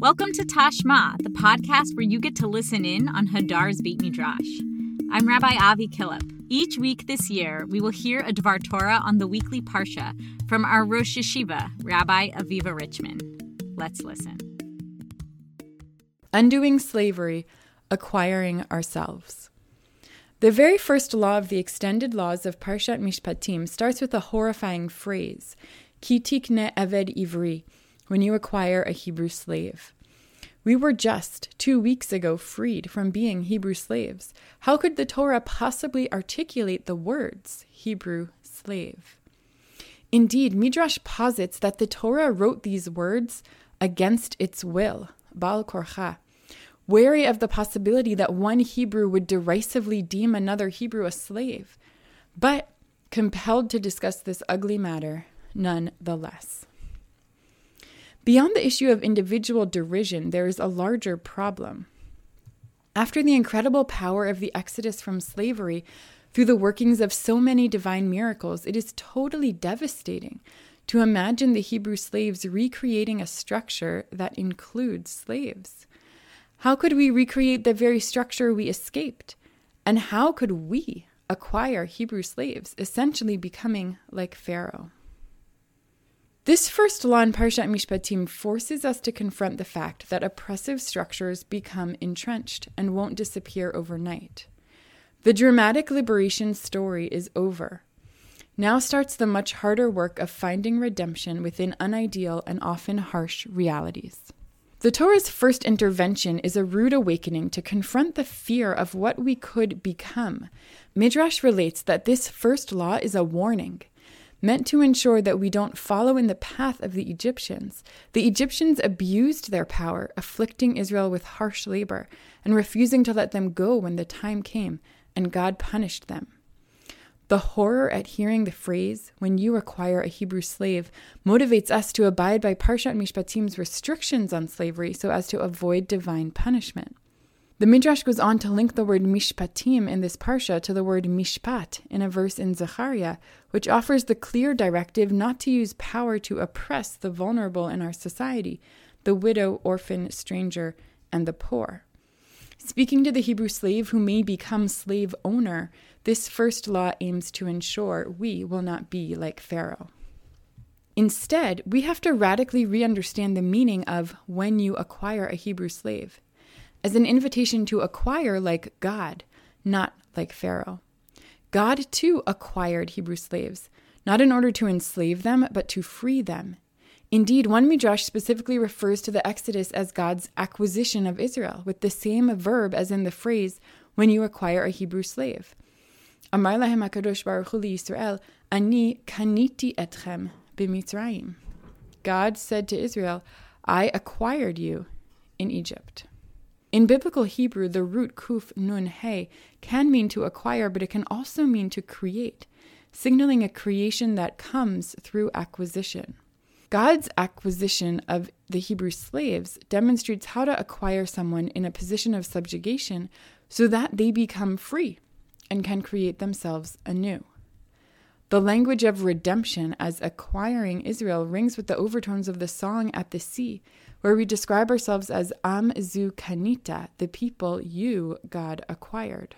Welcome to Tashma, the podcast where you get to listen in on Hadar's Beit Midrash. I'm Rabbi Avi Killip. Each week this year, we will hear a Dvar Torah on the weekly Parsha from our Rosh Yeshiva, Rabbi Aviva Richman. Let's listen. Undoing slavery, acquiring ourselves. The very first law of the extended laws of Parshat Mishpatim starts with a horrifying phrase, Ki tikne eved ivri, when you acquire a Hebrew slave. We were just two weeks ago freed from being Hebrew slaves. How could the Torah possibly articulate the words Hebrew slave? Indeed, Midrash posits that the Torah wrote these words against its will, Bal Korcha, wary of the possibility that one Hebrew would derisively deem another Hebrew a slave, but compelled to discuss this ugly matter nonetheless. Beyond the issue of individual derision, there is a larger problem. After the incredible power of the exodus from slavery, through the workings of so many divine miracles, it is totally devastating to imagine the Hebrew slaves recreating a structure that includes slaves. How could we recreate the very structure we escaped? And how could we acquire Hebrew slaves, essentially becoming like Pharaoh? This first law in Parshat Mishpatim forces us to confront the fact that oppressive structures become entrenched and won't disappear overnight. The dramatic liberation story is over. Now starts the much harder work of finding redemption within unideal and often harsh realities. The Torah's first intervention is a rude awakening to confront the fear of what we could become. Midrash relates that this first law is a warning meant to ensure that we don't follow in the path of the Egyptians. The Egyptians abused their power, afflicting Israel with harsh labor and refusing to let them go when the time came, and God punished them. The horror at hearing the phrase, when you acquire a Hebrew slave, motivates us to abide by Parshat Mishpatim's restrictions on slavery so as to avoid divine punishment. The Midrash goes on to link the word mishpatim in this parsha to the word mishpat in a verse in Zechariah, which offers the clear directive not to use power to oppress the vulnerable in our society, the widow, orphan, stranger, and the poor. Speaking to the Hebrew slave who may become slave owner, this first law aims to ensure we will not be like Pharaoh. Instead, we have to radically re understand the meaning of when you acquire a Hebrew slave as an invitation to acquire like God, not like Pharaoh. God too acquired Hebrew slaves, not in order to enslave them, but to free them. Indeed, one Midrash specifically refers to the Exodus as God's acquisition of Israel, with the same verb as in the phrase, when you acquire a Hebrew slave. Amar lahem HaKadosh Baruch Hu Yisrael, Ani kaniti etchem b'mitzrayim. God said to Israel, I acquired you in Egypt. In biblical Hebrew, the root kuf nun he can mean to acquire, but it can also mean to create, signaling a creation that comes through acquisition. God's acquisition of the Hebrew slaves demonstrates how to acquire someone in a position of subjugation so that they become free and can create themselves anew. The language of redemption as acquiring Israel rings with the overtones of the song at the sea, where we describe ourselves as Am Zu Kanita, the people you, God, acquired.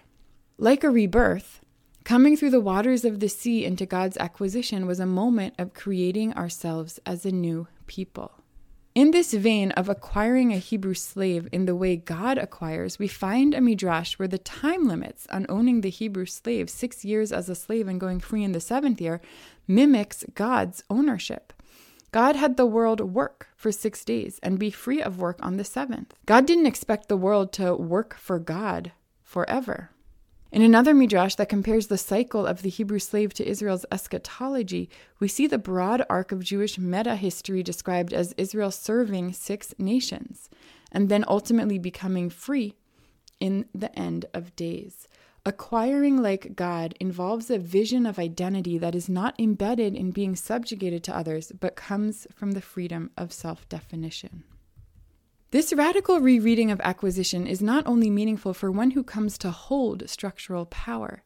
Like a rebirth, coming through the waters of the sea into God's acquisition was a moment of creating ourselves as a new people. In this vein of acquiring a Hebrew slave in the way God acquires, we find a midrash where the time limits on owning the Hebrew slave, six years as a slave and going free in the seventh year, mimics God's ownership. God had the world work for six days and be free of work on the seventh. God didn't expect the world to work for God forever. In another midrash that compares the cycle of the Hebrew slave to Israel's eschatology, we see the broad arc of Jewish meta history described as Israel serving six nations and then ultimately becoming free in the end of days. Acquiring like God involves a vision of identity that is not embedded in being subjugated to others, but comes from the freedom of self definition. This radical rereading of acquisition is not only meaningful for one who comes to hold structural power,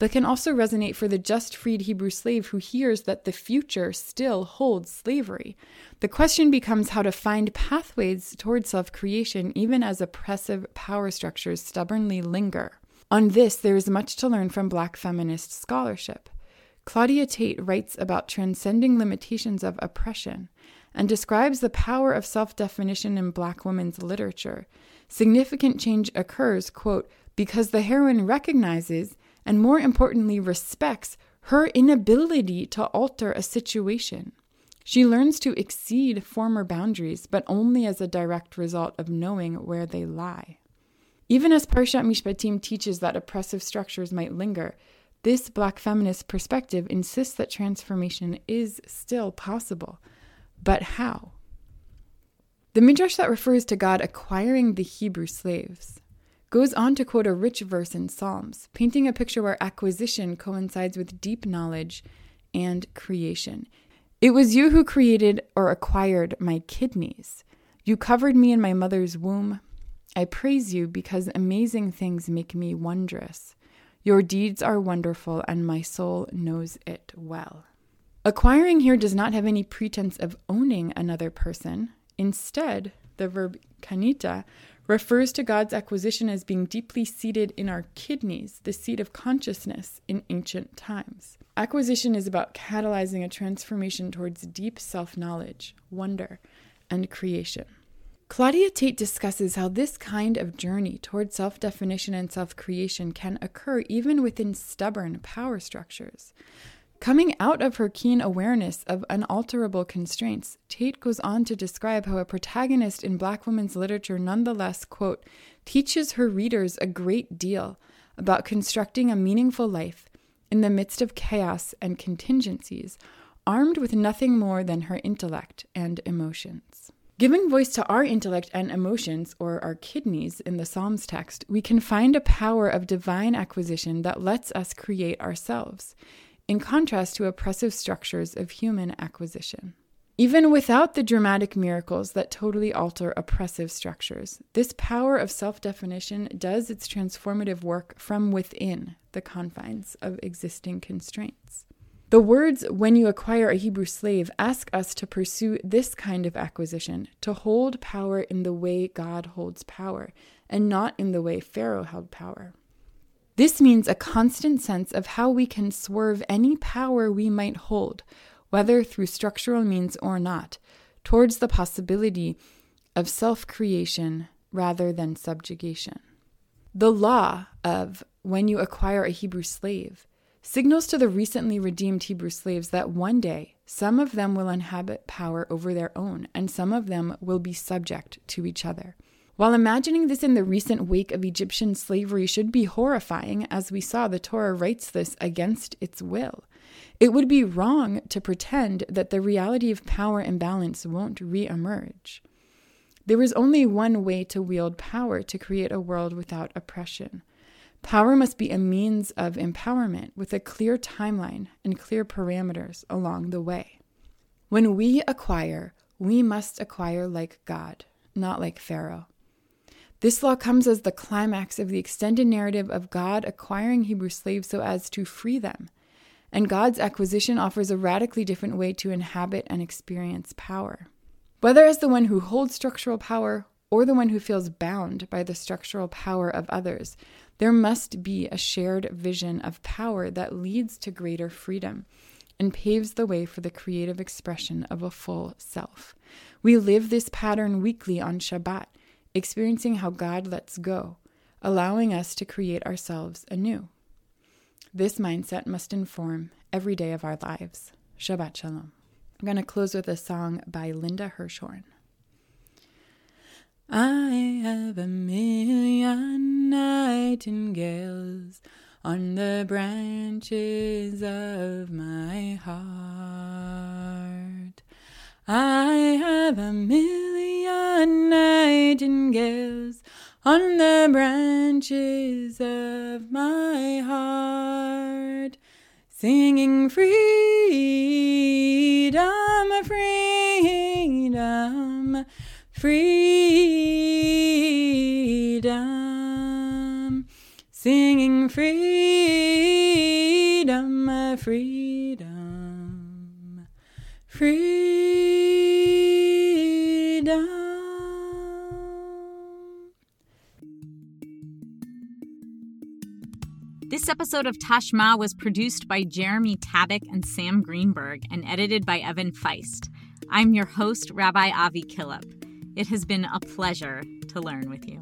but can also resonate for the just freed Hebrew slave who hears that the future still holds slavery. The question becomes how to find pathways toward self creation even as oppressive power structures stubbornly linger. On this, there is much to learn from Black feminist scholarship. Claudia Tate writes about transcending limitations of oppression and describes the power of self definition in Black women's literature. Significant change occurs, quote, because the heroine recognizes and, more importantly, respects her inability to alter a situation. She learns to exceed former boundaries, but only as a direct result of knowing where they lie. Even as Parshat Mishpatim teaches that oppressive structures might linger, this Black feminist perspective insists that transformation is still possible. But how? The midrash that refers to God acquiring the Hebrew slaves goes on to quote a rich verse in Psalms, painting a picture where acquisition coincides with deep knowledge and creation. It was you who created or acquired my kidneys. You covered me in my mother's womb. I praise you because amazing things make me wondrous. Your deeds are wonderful, and my soul knows it well. Acquiring here does not have any pretense of owning another person. Instead, the verb kanita refers to God's acquisition as being deeply seated in our kidneys, the seat of consciousness in ancient times. Acquisition is about catalyzing a transformation towards deep self knowledge, wonder, and creation. Claudia Tate discusses how this kind of journey toward self definition and self creation can occur even within stubborn power structures. Coming out of her keen awareness of unalterable constraints, Tate goes on to describe how a protagonist in Black women's literature nonetheless, quote, teaches her readers a great deal about constructing a meaningful life in the midst of chaos and contingencies, armed with nothing more than her intellect and emotions. Giving voice to our intellect and emotions, or our kidneys, in the Psalms text, we can find a power of divine acquisition that lets us create ourselves in contrast to oppressive structures of human acquisition. Even without the dramatic miracles that totally alter oppressive structures, this power of self definition does its transformative work from within the confines of existing constraints. The words, when you acquire a Hebrew slave, ask us to pursue this kind of acquisition, to hold power in the way God holds power, and not in the way Pharaoh held power. This means a constant sense of how we can swerve any power we might hold, whether through structural means or not, towards the possibility of self creation rather than subjugation. The law of when you acquire a Hebrew slave signals to the recently redeemed Hebrew slaves that one day some of them will inhabit power over their own and some of them will be subject to each other. While imagining this in the recent wake of Egyptian slavery should be horrifying, as we saw the Torah writes this against its will, it would be wrong to pretend that the reality of power imbalance won't reemerge. There is only one way to wield power to create a world without oppression. Power must be a means of empowerment with a clear timeline and clear parameters along the way. When we acquire, we must acquire like God, not like Pharaoh. This law comes as the climax of the extended narrative of God acquiring Hebrew slaves so as to free them. And God's acquisition offers a radically different way to inhabit and experience power. Whether as the one who holds structural power or the one who feels bound by the structural power of others, there must be a shared vision of power that leads to greater freedom and paves the way for the creative expression of a full self. We live this pattern weekly on Shabbat experiencing how God lets go, allowing us to create ourselves anew. This mindset must inform every day of our lives. Shabbat Shalom. I'm going to close with a song by Linda Hirschhorn. I have a million nightingales on the branches of my heart. I have a million nightingales on the branches of my heart, singing freedom, freedom, freedom, singing freedom freedom, freedom. This episode of Tashma was produced by Jeremy Tabak and Sam Greenberg and edited by Evan Feist. I'm your host, Rabbi Avi Killip. It has been a pleasure to learn with you.